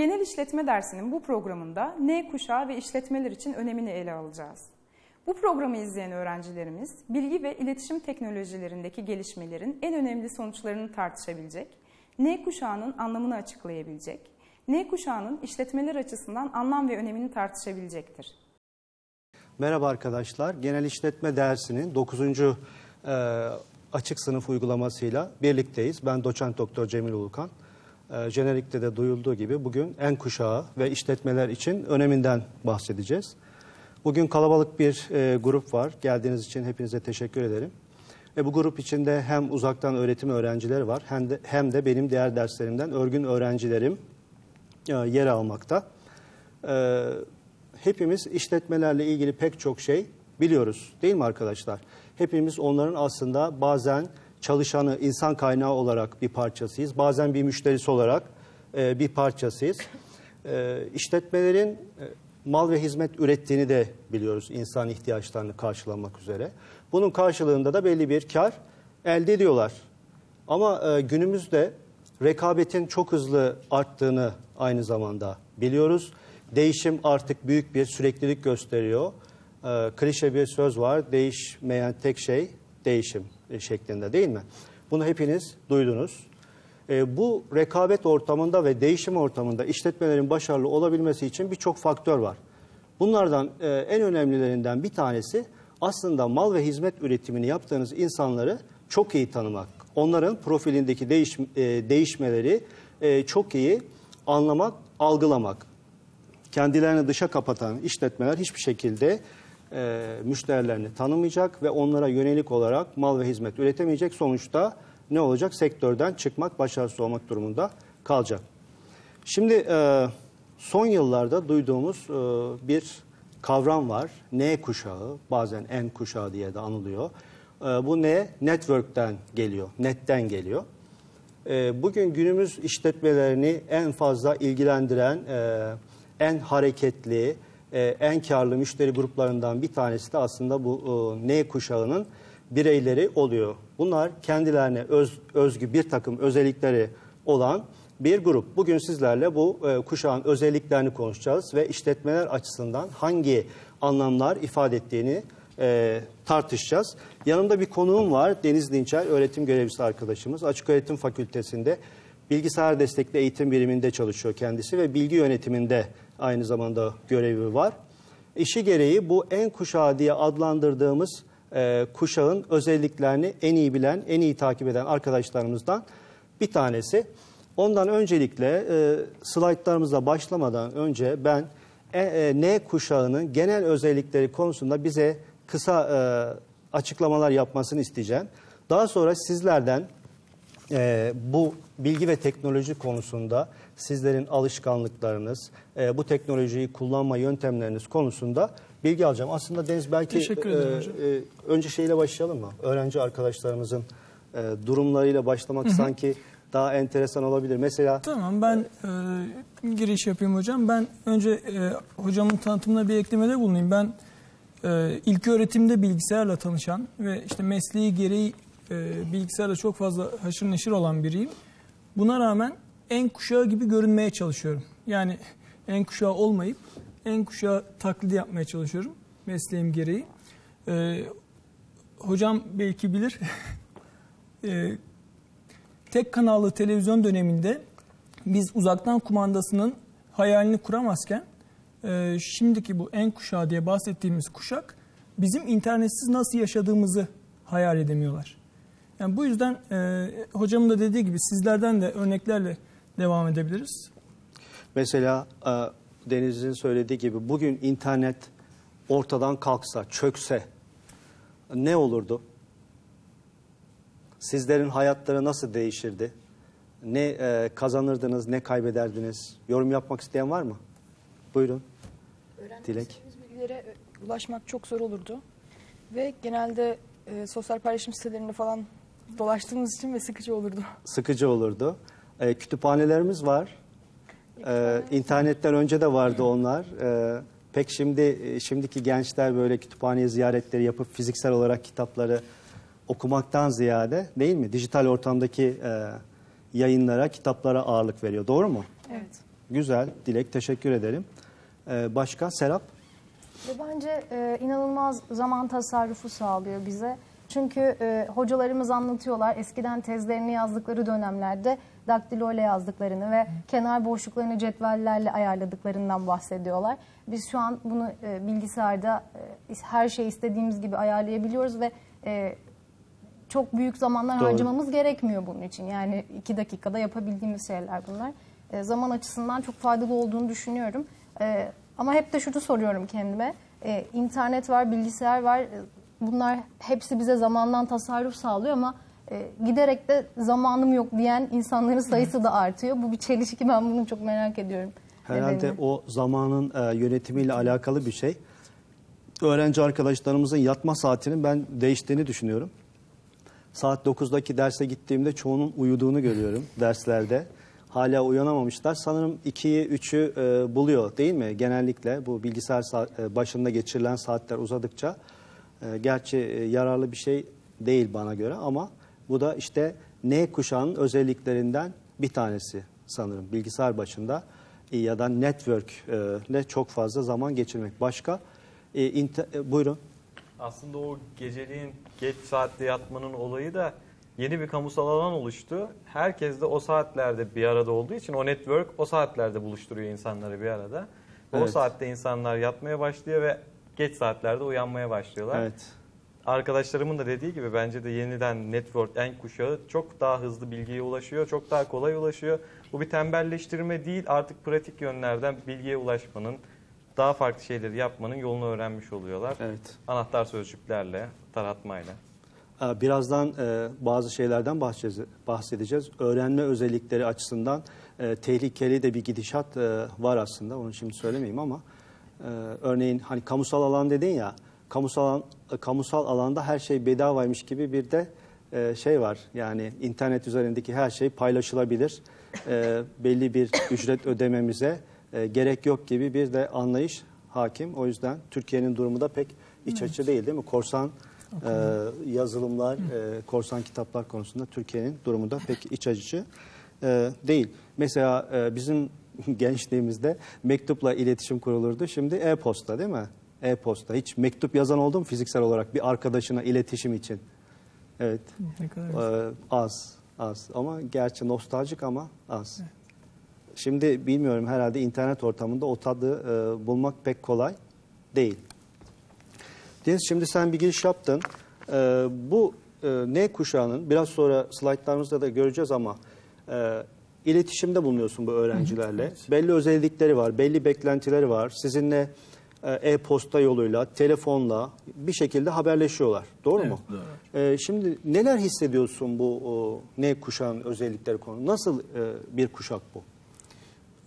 Genel işletme dersinin bu programında N kuşağı ve işletmeler için önemini ele alacağız. Bu programı izleyen öğrencilerimiz bilgi ve iletişim teknolojilerindeki gelişmelerin en önemli sonuçlarını tartışabilecek, N kuşağının anlamını açıklayabilecek, N kuşağının işletmeler açısından anlam ve önemini tartışabilecektir. Merhaba arkadaşlar. Genel işletme dersinin 9. E, açık sınıf uygulamasıyla birlikteyiz. Ben doçent doktor Cemil Ulukan. E, jenerikte de duyulduğu gibi bugün en kuşağı ve işletmeler için öneminden bahsedeceğiz. Bugün kalabalık bir e, grup var. Geldiğiniz için hepinize teşekkür ederim. E, bu grup içinde hem uzaktan öğretim öğrencileri var hem de, hem de benim diğer derslerimden örgün öğrencilerim e, yer almakta. E, hepimiz işletmelerle ilgili pek çok şey biliyoruz değil mi arkadaşlar? Hepimiz onların aslında bazen çalışanı, insan kaynağı olarak bir parçasıyız. Bazen bir müşterisi olarak e, bir parçasıyız. E, işletmelerin e, mal ve hizmet ürettiğini de biliyoruz insan ihtiyaçlarını karşılamak üzere. Bunun karşılığında da belli bir kar elde ediyorlar. Ama e, günümüzde rekabetin çok hızlı arttığını aynı zamanda biliyoruz. Değişim artık büyük bir süreklilik gösteriyor. E, klişe bir söz var, değişmeyen tek şey değişim şeklinde değil mi? Bunu hepiniz duydunuz. E, bu rekabet ortamında ve değişim ortamında işletmelerin başarılı olabilmesi için birçok faktör var. Bunlardan e, en önemlilerinden bir tanesi aslında mal ve hizmet üretimini yaptığınız insanları çok iyi tanımak. Onların profilindeki değiş, e, değişmeleri e, çok iyi anlamak, algılamak. Kendilerini dışa kapatan işletmeler hiçbir şekilde e, müşterilerini tanımayacak ve onlara yönelik olarak mal ve hizmet üretemeyecek. Sonuçta ne olacak? Sektörden çıkmak, başarısız olmak durumunda kalacak. Şimdi e, son yıllarda duyduğumuz e, bir kavram var. N kuşağı, bazen N kuşağı diye de anılıyor. E, bu N, network'ten geliyor, netten geliyor. E, bugün günümüz işletmelerini en fazla ilgilendiren, e, en hareketli, e, en karlı müşteri gruplarından bir tanesi de aslında bu e, N kuşağının bireyleri oluyor. Bunlar kendilerine öz, özgü bir takım özellikleri olan bir grup. Bugün sizlerle bu e, kuşağın özelliklerini konuşacağız ve işletmeler açısından hangi anlamlar ifade ettiğini e, tartışacağız. Yanımda bir konuğum var. Deniz Dinçer, öğretim görevlisi arkadaşımız. Açık Öğretim Fakültesi'nde bilgisayar destekli eğitim biriminde çalışıyor kendisi ve bilgi yönetiminde aynı zamanda görevi var. İşi gereği bu en kuşağı diye adlandırdığımız e, kuşağın özelliklerini en iyi bilen, en iyi takip eden arkadaşlarımızdan bir tanesi. Ondan öncelikle e, slaytlarımıza başlamadan önce ben e, e, N kuşağının genel özellikleri konusunda bize kısa e, açıklamalar yapmasını isteyeceğim. Daha sonra sizlerden e, bu bilgi ve teknoloji konusunda sizlerin alışkanlıklarınız, e, bu teknolojiyi kullanma yöntemleriniz konusunda bilgi alacağım. Aslında Deniz belki Teşekkür ederim hocam. e, önce şeyle başlayalım mı? Öğrenci arkadaşlarımızın e, durumlarıyla başlamak sanki daha enteresan olabilir. Mesela Tamam ben e, giriş yapayım hocam. Ben önce e, hocamın tanıtımına bir eklemede bulunayım. Ben e, ilk öğretimde bilgisayarla tanışan ve işte mesleği gereği e, bilgisayarla çok fazla haşır neşir olan biriyim. Buna rağmen en kuşağı gibi görünmeye çalışıyorum. Yani en kuşağı olmayıp en kuşağı taklidi yapmaya çalışıyorum mesleğim gereği. E, hocam belki bilir. e, tek kanallı televizyon döneminde biz uzaktan kumandasının hayalini kuramazken e, şimdiki bu en kuşağı diye bahsettiğimiz kuşak bizim internetsiz nasıl yaşadığımızı hayal edemiyorlar. Yani bu yüzden e, hocamın da dediği gibi sizlerden de örneklerle devam edebiliriz. Mesela e, Deniz'in söylediği gibi bugün internet ortadan kalksa, çökse ne olurdu? Sizlerin hayatları nasıl değişirdi? Ne e, kazanırdınız, ne kaybederdiniz? Yorum yapmak isteyen var mı? Buyurun. Dilek. Bilgilere ulaşmak çok zor olurdu. Ve genelde e, sosyal paylaşım sitelerinde falan dolaştığımız için ve sıkıcı olurdu. Sıkıcı olurdu. E, kütüphanelerimiz var. E, internetten önce de vardı onlar. E, pek şimdi e, şimdiki gençler böyle kütüphaneye ziyaretleri yapıp fiziksel olarak kitapları okumaktan ziyade değil mi? Dijital ortamdaki e, yayınlara, kitaplara ağırlık veriyor. Doğru mu? Evet. Güzel. Dilek teşekkür ederim. Ee, başka? Serap? Ve bence e, inanılmaz zaman tasarrufu sağlıyor bize. Çünkü e, hocalarımız anlatıyorlar eskiden tezlerini yazdıkları dönemlerde daktilo ile yazdıklarını ve kenar boşluklarını cetvellerle ayarladıklarından bahsediyorlar. Biz şu an bunu e, bilgisayarda e, her şeyi istediğimiz gibi ayarlayabiliyoruz ve e, çok büyük zamanlar Doğru. harcamamız gerekmiyor bunun için. Yani iki dakikada yapabildiğimiz şeyler bunlar. E, zaman açısından çok faydalı olduğunu düşünüyorum. E, ama hep de şunu soruyorum kendime. E, internet var, bilgisayar var. E, Bunlar hepsi bize zamandan tasarruf sağlıyor ama e, giderek de zamanım yok diyen insanların sayısı da artıyor. Bu bir çelişki ben bunu çok merak ediyorum. Herhalde nedenini. o zamanın e, yönetimiyle alakalı bir şey. Öğrenci arkadaşlarımızın yatma saatinin ben değiştiğini düşünüyorum. Saat 9'daki derse gittiğimde çoğunun uyuduğunu görüyorum derslerde. Hala uyanamamışlar. Sanırım 2'yi 3'ü e, buluyor değil mi? Genellikle bu bilgisayar saat- e, başında geçirilen saatler uzadıkça e, gerçi e, yararlı bir şey değil bana göre ama bu da işte N kuşağının özelliklerinden bir tanesi sanırım bilgisayar başında e, ya da network ile çok fazla zaman geçirmek. Başka? E, e, buyurun. Aslında o geceliğin geç saatte yatmanın olayı da yeni bir kamusal alan oluştu. Herkes de o saatlerde bir arada olduğu için o network o saatlerde buluşturuyor insanları bir arada. Ve O Evet. saatte insanlar yatmaya başlıyor ve geç saatlerde uyanmaya başlıyorlar. Evet. Arkadaşlarımın da dediği gibi bence de yeniden network en kuşağı çok daha hızlı bilgiye ulaşıyor, çok daha kolay ulaşıyor. Bu bir tembelleştirme değil, artık pratik yönlerden bilgiye ulaşmanın, daha farklı şeyleri yapmanın yolunu öğrenmiş oluyorlar. Evet. Anahtar sözcüklerle, taratmayla. Ee, Birazdan e, bazı şeylerden bahsedeceğiz-. Öğrenme özellikleri açısından e, tehlikeli de bir gidişat e, var aslında. Onu şimdi söylemeyeyim ama örneğin hani kamusal alan dedin ya, kamusal alan, e, kamusal alanda her şey bedavaymış gibi bir de e, şey var. Yani internet üzerindeki her şey paylaşılabilir. E, belli bir ücret ödememize e, gerek yok gibi bir de anlayış hakim. O yüzden Türkiye'nin durumu da pek iç açı değil değil mi? Korsan e, yazılımlar, e, korsan kitaplar konusunda Türkiye'nin durumu da pek iç açıcı e, değil. Mesela e, bizim gençliğimizde mektupla iletişim kurulurdu. Şimdi e-posta değil mi? E-posta. Hiç mektup yazan oldu mu fiziksel olarak bir arkadaşına iletişim için? Evet. Ne kadar Ee, az, az. Ama gerçi nostaljik ama az. Şimdi bilmiyorum herhalde internet ortamında o tadı e, bulmak pek kolay değil. Deniz şimdi sen bir giriş yaptın. Ee, bu e, N kuşağının biraz sonra slaytlarımızda da göreceğiz ama e, iletişimde bulunuyorsun bu öğrencilerle. Belli özellikleri var, belli beklentileri var. Sizinle e, e-posta yoluyla, telefonla bir şekilde haberleşiyorlar. Doğru mu? Ee, şimdi neler hissediyorsun bu o, N kuşağının özellikleri konu? Nasıl e, bir kuşak bu?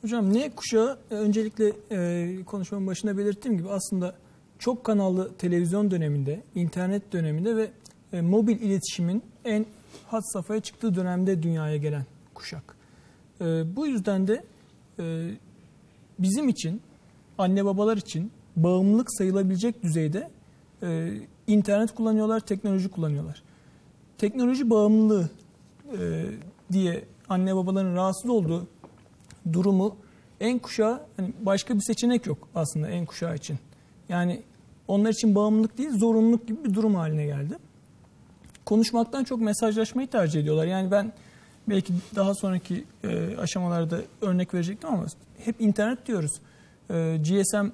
Hocam ne kuşağı e, öncelikle e, konuşmamın başında belirttiğim gibi aslında çok kanallı televizyon döneminde, internet döneminde ve e, mobil iletişimin en had safhaya çıktığı dönemde dünyaya gelen kuşak. E, bu yüzden de e, bizim için, anne babalar için bağımlılık sayılabilecek düzeyde e, internet kullanıyorlar, teknoloji kullanıyorlar. Teknoloji bağımlılığı e, diye anne babaların rahatsız olduğu durumu en kuşağı hani başka bir seçenek yok aslında en kuşağı için. Yani onlar için bağımlılık değil zorunluluk gibi bir durum haline geldi. Konuşmaktan çok mesajlaşmayı tercih ediyorlar. Yani ben belki daha sonraki e, aşamalarda örnek verecektim ama hep internet diyoruz. E, GSM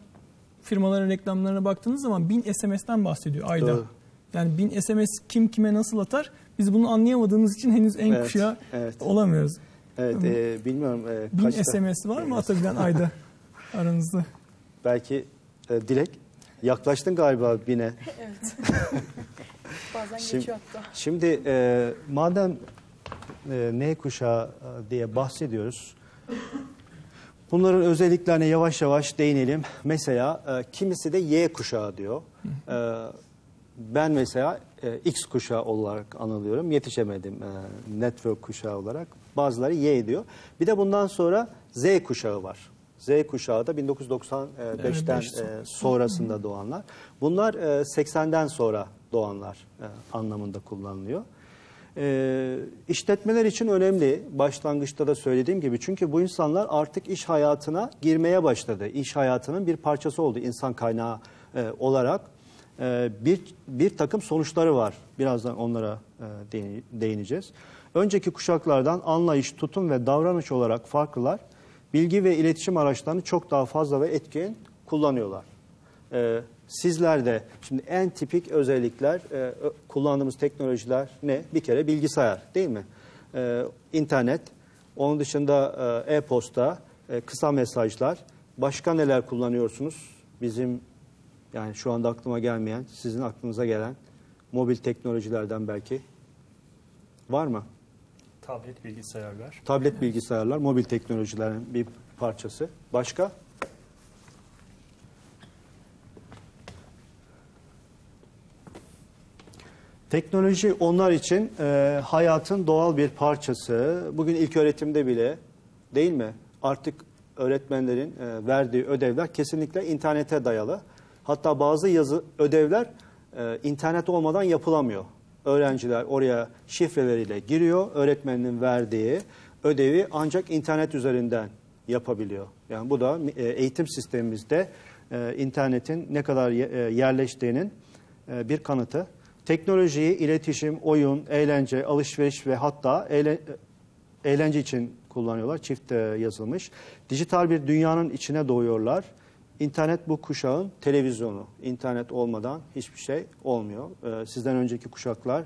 firmaların reklamlarına baktığınız zaman 1000 SMS'ten bahsediyor ayda. Doğru. Yani 1000 SMS kim kime nasıl atar biz bunu anlayamadığımız için henüz en Evet, kuşağı evet. olamıyoruz. Evet, e, bilmiyorum e, 1000 kaçta- SMS var mı atabilen ayda aranızda? Belki e, Dilek yaklaştın galiba bine. Bazen Şimdi- geçiyor hatta. Şimdi e, madem e, N kuşağı e, diye bahsediyoruz. Bunların özelliklerine yavaş yavaş değinelim. Mesela e, kimisi de Y kuşağı diyor. E, ben mesela e, X kuşağı olarak anılıyorum. Yetişemedim e, network kuşağı olarak. Bazıları Y diyor. Bir de bundan sonra Z kuşağı var. Z kuşağı da 1995'ten Evet, beş e, sonrasında doğanlar. Bunlar e, 80'den sonra doğanlar e, anlamında kullanılıyor. Ee, işletmeler için önemli. Başlangıçta da söylediğim gibi. Çünkü bu insanlar artık iş hayatına girmeye başladı. İş hayatının bir parçası oldu insan kaynağı e, olarak. Ee, bir, bir takım sonuçları var. Birazdan onlara e, değineceğiz. Önceki kuşaklardan anlayış, tutum ve davranış olarak farklılar. Bilgi ve iletişim araçlarını çok daha fazla ve etkin kullanıyorlar. Ee, sizler de şimdi en tipik özellikler e, kullandığımız teknolojiler ne? Bir kere bilgisayar değil mi? Ee, internet, onun dışında e, e-posta, e, kısa mesajlar. Başka neler kullanıyorsunuz? Bizim yani şu anda aklıma gelmeyen, sizin aklınıza gelen mobil teknolojilerden belki var mı? Tablet bilgisayarlar. Tablet bilgisayarlar, mobil teknolojilerin bir parçası. Başka? Teknoloji onlar için e, hayatın doğal bir parçası. Bugün ilk öğretimde bile değil mi? Artık öğretmenlerin e, verdiği ödevler kesinlikle internete dayalı. Hatta bazı yazı ödevler e, internet olmadan yapılamıyor. Öğrenciler oraya şifreleriyle giriyor. Öğretmenin verdiği ödevi ancak internet üzerinden yapabiliyor. Yani bu da e, eğitim sistemimizde e, internetin ne kadar e, yerleştiğinin e, bir kanıtı. Teknolojiyi iletişim, oyun, eğlence, alışveriş ve hatta eğle- eğlence için kullanıyorlar. Çift yazılmış. Dijital bir dünyanın içine doğuyorlar. İnternet bu kuşağın televizyonu. İnternet olmadan hiçbir şey olmuyor. E, Sizden önceki kuşaklar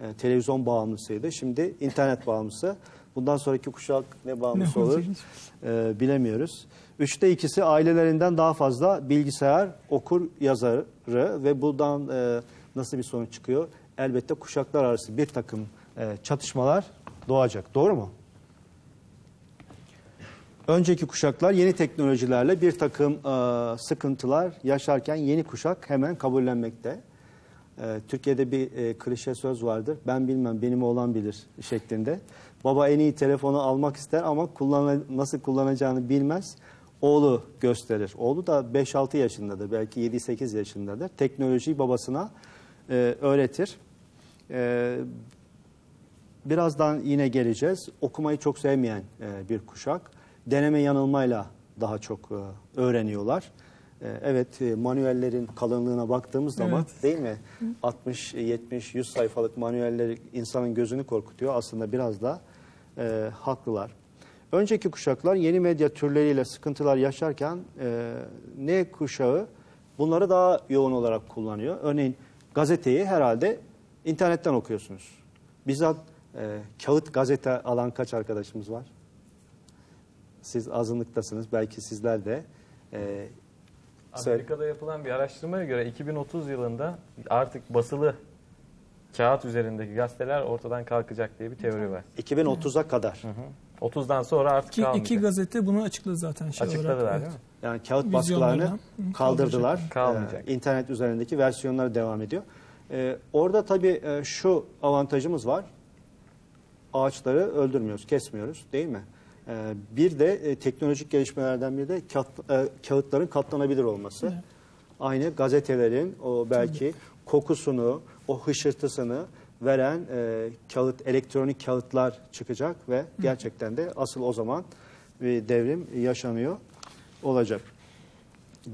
e, televizyon bağımlısıydı. Şimdi internet bağımlısı. Bundan sonraki kuşak ne bağımlısı Ne olur e, bilemiyoruz. Üçte ikisi ailelerinden daha fazla bilgisayar okur yazarı ve buradan e, nasıl bir sonuç çıkıyor? Elbette kuşaklar arası bir takım e, çatışmalar doğacak. Doğru mu? Önceki kuşaklar yeni teknolojilerle bir takım e, sıkıntılar yaşarken yeni kuşak hemen kabullenmekte. E, Türkiye'de bir e, klişe söz vardır. Ben bilmem benim oğlan bilir şeklinde. Baba en iyi telefonu almak ister ama kullan nasıl kullanacağını bilmez. Oğlu gösterir. Oğlu da 5-6 yaşındadır. Belki 7-8 yaşındadır. Teknolojiyi babasına e, öğretir. E, Birazdan yine geleceğiz. Okumayı çok sevmeyen e, bir kuşak. Deneme yanılmayla daha çok e, öğreniyorlar. E, evet e, manuellerin kalınlığına baktığımız zaman Evet. değil mi? 60, 70, 100 sayfalık manueller insanın gözünü korkutuyor. Aslında biraz da e, haklılar. Önceki kuşaklar yeni medya türleriyle sıkıntılar yaşarken e, ne kuşağı bunları daha yoğun olarak kullanıyor. Örneğin gazeteyi herhalde internetten okuyorsunuz. Bizzat e, kağıt gazete alan kaç arkadaşımız var? Siz azınlıktasınız. Belki sizler de. E, Amerika'da yapılan bir araştırmaya göre 2030 yılında artık basılı kağıt üzerindeki gazeteler ortadan kalkacak diye bir teori var. 2030'a kadar. 30'dan sonra artık İki, kalmayacak. iki gazete bunu açıkladı zaten şey Açıkladılar olarak. değil mi? Yani kağıt baskılarını kaldırdılar. Kalmayacak. Ee, internet üzerindeki versiyonları devam ediyor. Ee, orada tabii e, şu avantajımız var. Ağaçları öldürmüyoruz, kesmiyoruz değil mi? Ee, bir de e, teknolojik gelişmelerden biri de kağıt- e, kağıtların katlanabilir olması. Aynı gazetelerin o belki kokusunu, o hışırtısını veren e, kağıt, elektronik kağıtlar çıkacak ve gerçekten de asıl o zaman bir devrim yaşanıyor olacak.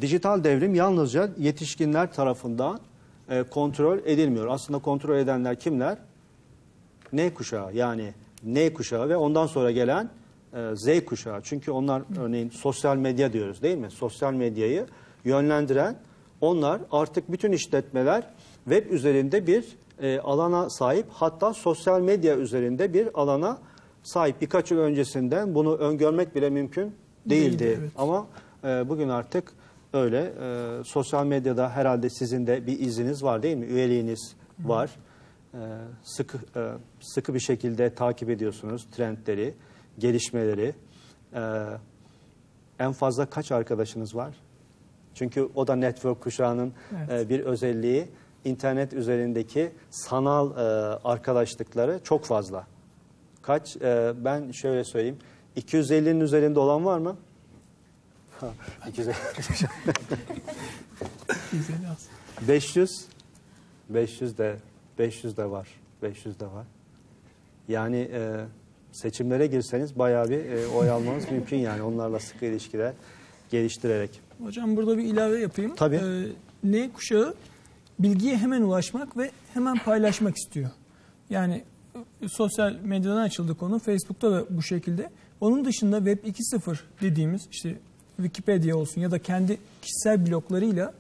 Dijital devrim yalnızca yetişkinler tarafından e, kontrol edilmiyor. Aslında kontrol edenler kimler? N kuşağı yani N kuşağı ve ondan sonra gelen e, Z kuşağı. Çünkü onlar örneğin sosyal medya diyoruz değil mi? Sosyal medyayı yönlendiren onlar artık bütün işletmeler web üzerinde bir e, alana sahip hatta sosyal medya üzerinde bir alana sahip. Birkaç yıl öncesinden bunu öngörmek bile mümkün değildi. Değildi, evet. Ama e, bugün artık öyle. E, sosyal medyada herhalde sizin de bir iziniz var değil mi? Üyeliğiniz var. E, sıkı e, sıkı bir şekilde takip ediyorsunuz trendleri, gelişmeleri. E, en fazla kaç arkadaşınız var? Çünkü o da network kuşağının Evet. e, bir özelliği. İnternet üzerindeki sanal e, arkadaşlıkları çok fazla. Kaç? E, ben şöyle söyleyeyim. 250'nin üzerinde olan var mı? Ha, 250. Güzel az. 500 500 de 500 de var. 500 de var. Yani e, seçimlere girseniz bayağı bir e, oy almanız mümkün yani onlarla sıkı ilişkiler geliştirerek. Hocam burada bir ilave yapayım. Tabii. Ee, N kuşağı bilgiye hemen ulaşmak ve hemen paylaşmak istiyor. Yani e, sosyal medyadan açıldı konu. Facebook'ta da bu şekilde. Onun dışında Web 2.0 dediğimiz işte Wikipedia olsun ya da kendi kişisel bloglarıyla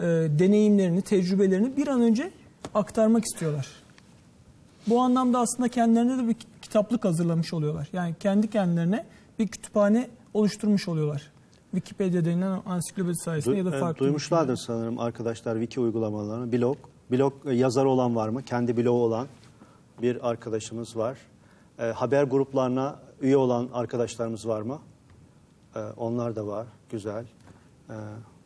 e, deneyimlerini, tecrübelerini bir an önce aktarmak istiyorlar. Bu anlamda aslında kendilerine de bir kitaplık hazırlamış oluyorlar. Yani kendi kendilerine bir kütüphane oluşturmuş oluyorlar. Wikipedia denilen ansiklopedi sayesinde Du- ya da e, farklı. duymuşlardır sanırım arkadaşlar wiki uygulamalarını. Blog, blog e, yazarı olan var mı? Kendi blogu olan bir arkadaşımız var. E, haber gruplarına üye olan arkadaşlarımız var mı? E, onlar da var. Güzel. E,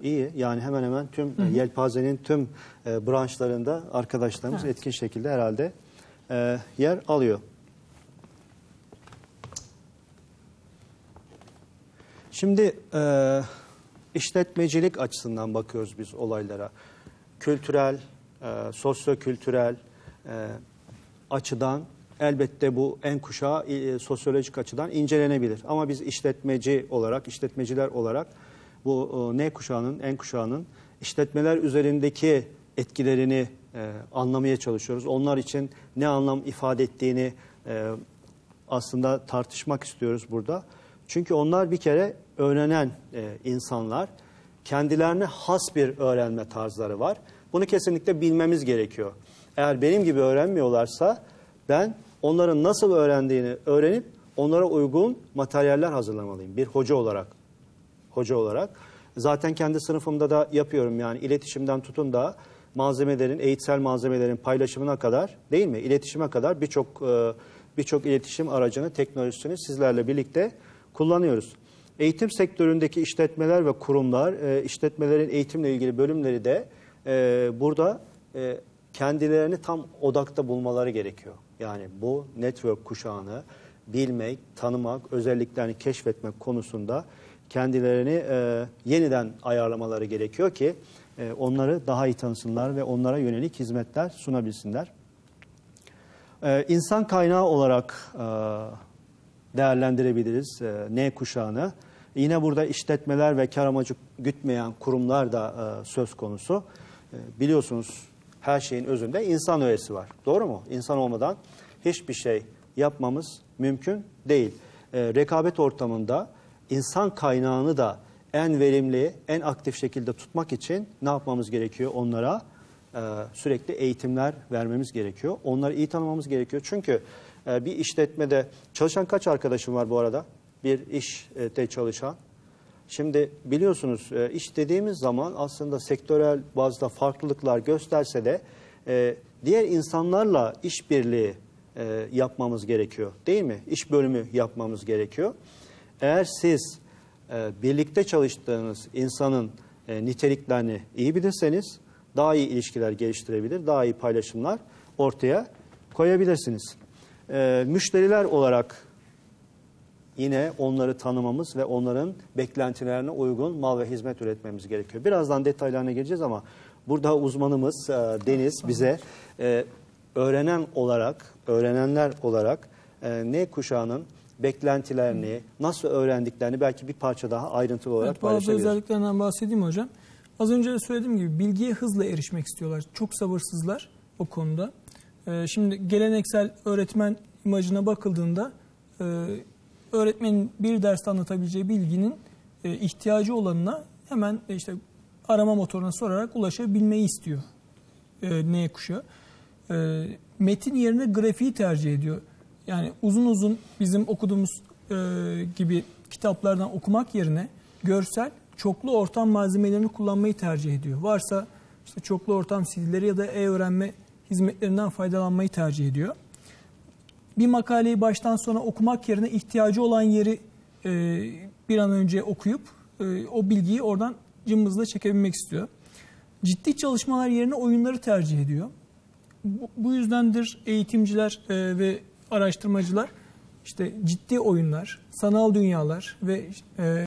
iyi. Yani hemen hemen tüm e, yelpazenin tüm e, branşlarında arkadaşlarımız etkin şekilde herhalde e, yer alıyor. Şimdi e, işletmecilik açısından bakıyoruz biz olaylara. Kültürel, e, sosyokültürel e, açıdan elbette bu en kuşağı e, sosyolojik açıdan incelenebilir. Ama biz işletmeci olarak, işletmeciler olarak bu e, N kuşağının, en kuşağının işletmeler üzerindeki etkilerini e, anlamaya çalışıyoruz. Onlar için ne anlam ifade ettiğini e, aslında tartışmak istiyoruz burada. Çünkü onlar bir kere öğrenen e, insanlar. Kendilerine has bir öğrenme tarzları var. Bunu kesinlikle bilmemiz gerekiyor. Eğer benim gibi öğrenmiyorlarsa ben onların nasıl öğrendiğini öğrenip onlara uygun materyaller hazırlamalıyım bir hoca olarak. Hoca olarak. Zaten kendi sınıfımda da yapıyorum yani iletişimden tutun da malzemelerin, eğitsel malzemelerin paylaşımına kadar değil mi? İletişime kadar birçok e, birçok iletişim aracını, teknolojisini sizlerle birlikte kullanıyoruz. Eğitim sektöründeki işletmeler ve kurumlar, e, işletmelerin eğitimle ilgili bölümleri de e, burada e, kendilerini tam odakta bulmaları gerekiyor. Yani bu network kuşağını bilmek, tanımak, özelliklerini keşfetmek konusunda kendilerini e, yeniden ayarlamaları gerekiyor ki e, onları daha iyi tanısınlar ve onlara yönelik hizmetler sunabilsinler. Ee, insan kaynağı olarak e, değerlendirebiliriz e, N kuşağını. Yine burada işletmeler ve kar amacı gütmeyen kurumlar da e, söz konusu. E, biliyorsunuz her şeyin özünde insan öğesi var. Doğru mu? İnsan olmadan hiçbir şey yapmamız mümkün değil. E, rekabet ortamında insan kaynağını da en verimli, en aktif şekilde tutmak için ne yapmamız gerekiyor onlara? E, sürekli eğitimler vermemiz gerekiyor. Onları iyi tanımamız gerekiyor. Çünkü e, bir işletmede çalışan kaç arkadaşım var bu arada? Bir işte çalışan. Şimdi biliyorsunuz e, iş dediğimiz zaman aslında sektörel bazda farklılıklar gösterse de diğer insanlarla işbirliği yapmamız gerekiyor. Değil mi? İş bölümü yapmamız gerekiyor. Eğer siz birlikte çalıştığınız insanın niteliklerini iyi bilirseniz daha iyi ilişkiler geliştirebilir, daha iyi paylaşımlar ortaya koyabilirsiniz. E, müşteriler olarak yine onları tanımamız ve onların beklentilerine uygun mal ve hizmet üretmemiz gerekiyor. Birazdan detaylarına geleceğiz ama burada uzmanımız e, Deniz bize e, öğrenen olarak, öğrenenler olarak e, ne kuşağının beklentilerini, nasıl öğrendiklerini belki bir parça daha ayrıntılı olarak Evet, bazı paylaşabiliriz. özelliklerinden bahsedeyim hocam. Az önce de söylediğim gibi bilgiye hızla erişmek istiyorlar. Çok sabırsızlar o konuda. Ee, şimdi geleneksel öğretmen imajına bakıldığında e, öğretmenin bir derste anlatabileceği bilginin e, ihtiyacı olanına hemen e, işte arama motoruna sorarak ulaşabilmeyi istiyor e, N kuşağı. E, metin yerine grafiği tercih ediyor. Yani uzun uzun bizim okuduğumuz gibi kitaplardan okumak yerine görsel çoklu ortam malzemelerini kullanmayı tercih ediyor. Varsa işte çoklu ortam CD'leri ya da e-öğrenme hizmetlerinden faydalanmayı tercih ediyor. Bir makaleyi baştan sona okumak yerine ihtiyacı olan yeri e, bir an önce okuyup e, o bilgiyi oradan cımbızla çekebilmek istiyor. Ciddi çalışmalar yerine oyunları tercih ediyor. Bu, bu yüzdendir eğitimciler e, ve araştırmacılar işte ciddi oyunlar, sanal dünyalar ve e,